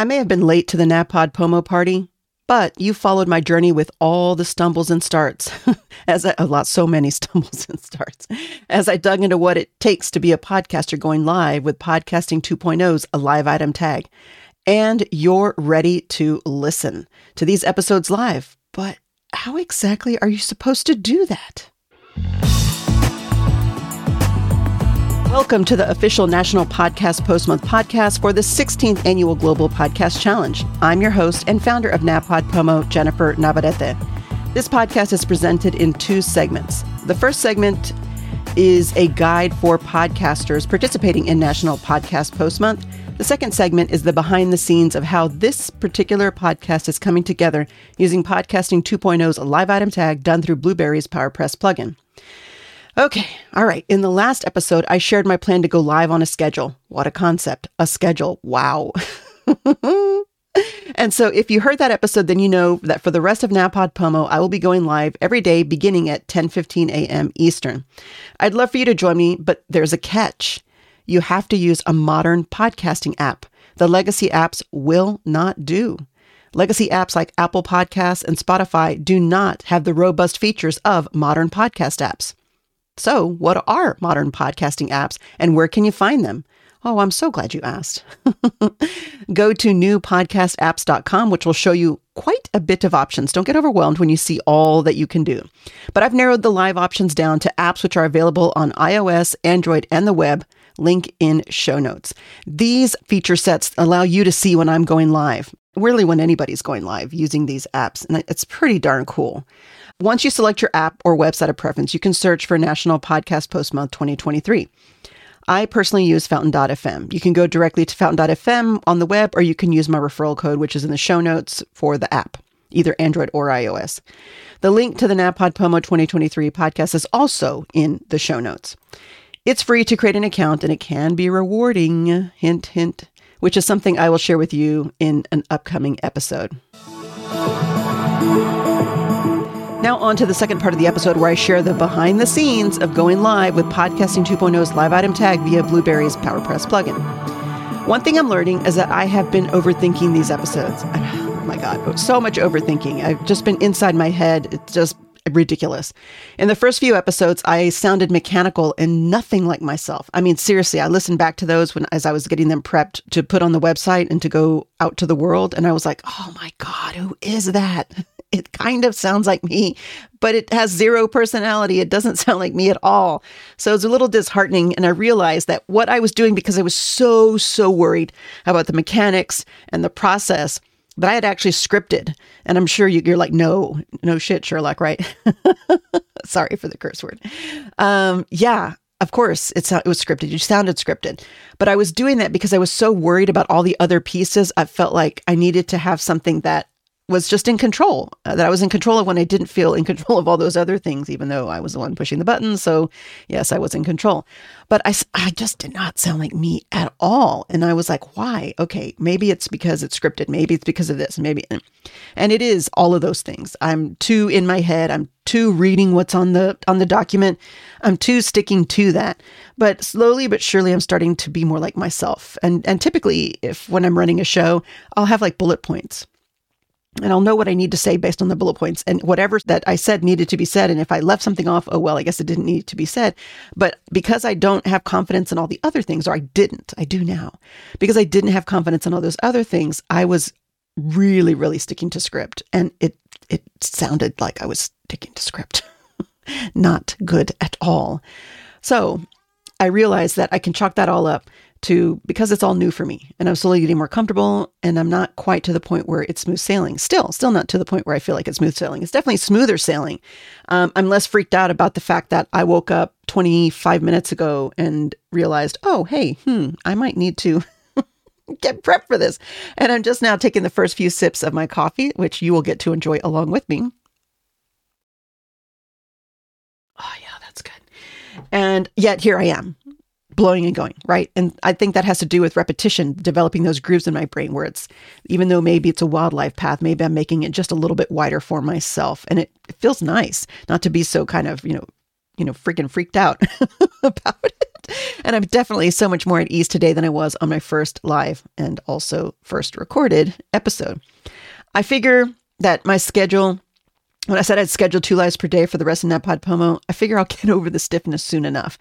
I may have been late to the NaPodPoMo party, but you followed my journey with all the stumbles and starts, as I, a lot, so many stumbles and starts, as I dug into what it takes to be a podcaster going live with Podcasting 2.0's a live item tag. And you're ready to listen to these episodes live. But how exactly are you supposed to do that? Welcome to the official National Podcast Post Month podcast for the 16th Annual Global Podcast Challenge. I'm your host and founder of NaPodPoMo, Jennifer Navarrete. This podcast is presented in two segments. The first segment is a guide for podcasters participating in National Podcast Post Month. The second segment is the behind the scenes of how this particular podcast is coming together using Podcasting 2.0's live item tag done through Blubrry's PowerPress plugin. Okay, all right. In the last episode, I shared my plan to go live on a schedule. What a concept. A schedule. Wow. and so if you heard that episode, then you know that for the rest of NaPodPoMo, I will be going live every day beginning at 10:15 a.m. Eastern. I'd love for you to join me, but there's a catch. You have to use a modern podcasting app. The legacy apps will not do. Legacy apps like Apple Podcasts and Spotify do not have the robust features of modern podcast apps. So, what are modern podcasting apps and where can you find them? Oh, I'm so glad you asked. Go to newpodcastapps.com, which will show you quite a bit of options. Don't get overwhelmed when you see all that you can do. But I've narrowed the live options down to apps which are available on iOS, Android, and the web. Link in show notes. These feature sets allow you to see when I'm going live, really when anybody's going live using these apps. And it's pretty darn cool. Once you select your app or website of preference, you can search for National Podcast Post Month 2023. I personally use fountain.fm. You can go directly to fountain.fm on the web, or you can use my referral code, which is in the show notes for the app, either Android or iOS. The link to the NaPodPoMo 2023 podcast is also in the show notes. It's free to create an account and it can be rewarding. Hint, hint, which is something I will share with you in an upcoming episode. Now, on to the second part of the episode where I share the behind the scenes of going live with Podcasting 2.0's live item tag via Blubrry's PowerPress plugin. One thing I'm learning is that I have been overthinking these episodes. Oh my God, so much overthinking. I've just been inside my head. It's just ridiculous. In the first few episodes, I sounded mechanical and nothing like myself. I mean, seriously, I listened back to those when as I was getting them prepped to put on the website and to go out to the world, and I was like, "Oh my god, who is that?" It kind of sounds like me, but it has zero personality. It doesn't sound like me at all. So it's a little disheartening. And I realized that what I was doing, because I was so, so worried about the mechanics and the process, that I had actually scripted. And I'm sure you, are like, no, no shit, Sherlock, right? Sorry for the curse word. Um, yeah, of course, it's, it was scripted. You sounded scripted. But I was doing that because I was so worried about all the other pieces. I felt like I needed to have something that was just in control, uh, that I was in control of when I didn't feel in control of all those other things, even though I was the one pushing the buttons. So, yes, I was in control. But I, I just did not sound like me at all. And I was like, why? Okay, maybe it's because it's scripted. Maybe it's because of this. Maybe. And it is all of those things. I'm too in my head. I'm too reading what's on the on the document. I'm too sticking to that. But slowly but surely I'm starting to be more like myself. And and typically if when I'm running a show, I'll have like bullet points and I'll know what I need to say based on the bullet points and whatever that I said needed to be said. And if I left something off, oh, well, I guess it didn't need to be said. But because I don't have confidence in all the other things, or I didn't, I do now, because I didn't have confidence in all those other things, I was really, really sticking to script. And it, it sounded like I was sticking to script. Not good at all. So I realized that I can chalk that all up to because it's all new for me and I'm slowly getting more comfortable and I'm not quite to the point where it's smooth sailing. Still, still not to the point where I feel like it's smooth sailing. It's definitely smoother sailing. Um, I'm less freaked out about the fact that I woke up 25 minutes ago and realized, oh, hey, hmm, I might need to get prepped for this. And I'm just now taking the first few sips of my coffee, which you will get to enjoy along with me. Oh, yeah, that's good. And yet here I am blowing and going, right? And I think that has to do with repetition, developing those grooves in my brain where it's, even though maybe it's a wildlife path, maybe I'm making it just a little bit wider for myself. And it, it feels nice not to be so kind of, you know, you know, freaking freaked out about it. And I'm definitely so much more at ease today than I was on my first live and also first recorded episode. I figure that my schedule, when I said I'd schedule two lives per day for the rest of NaPodPoMo, I figure I'll get over the stiffness soon enough.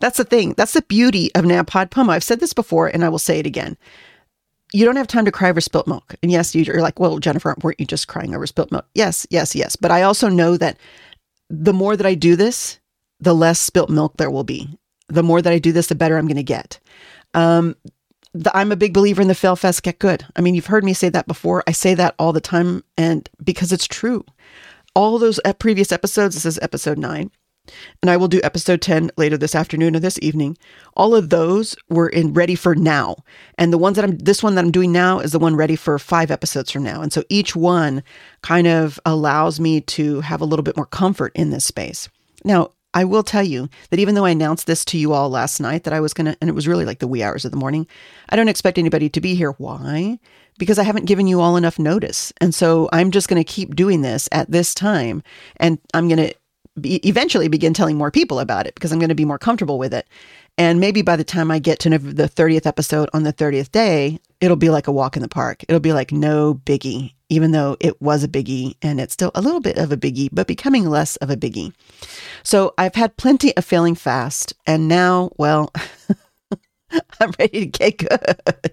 That's the thing. That's the beauty of NaPodPoMo. I've said this before and I will say it again. You don't have time to cry over spilt milk. And yes, you're like, well, Jennifer, weren't you just crying over spilt milk? Yes, yes, yes. But I also know that the more that I do this, the less spilt milk there will be the more that I do this, the better I'm going to get. Um, the, I'm a big believer in the fail fast, get good. I mean, you've heard me say that before. I say that all the time, and because it's true. All those uh, previous episodes, this is episode nine, and I will do episode 10 later this afternoon or this evening. All of those were in ready for now. And the ones that I'm, this one that I'm doing now is the one ready for five episodes from now. And so each one kind of allows me to have a little bit more comfort in this space. Now, I will tell you that even though I announced this to you all last night that I was going to, and it was really like the wee hours of the morning, I don't expect anybody to be here. Why? Because I haven't given you all enough notice. And so I'm just going to keep doing this at this time. And I'm going to be, eventually begin telling more people about it because I'm going to be more comfortable with it. And maybe by the time I get to the 30th episode on the 30th day, it'll be like a walk in the park. It'll be like no biggie, even though it was a biggie and it's still a little bit of a biggie, but becoming less of a biggie. So I've had plenty of failing fast. And now, well, I'm ready to get good.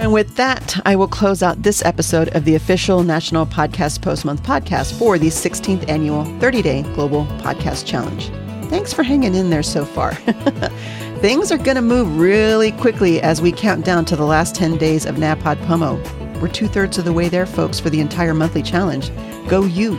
And with that, I will close out this episode of the official National Podcast Post Month podcast for the 16th annual 30 day Global Podcast Challenge. Thanks for hanging in there so far. Things are going to move really quickly as we count down to the last 10 days of NaPodPoMo. We're two thirds of the way there, folks, for the entire monthly challenge. Go you!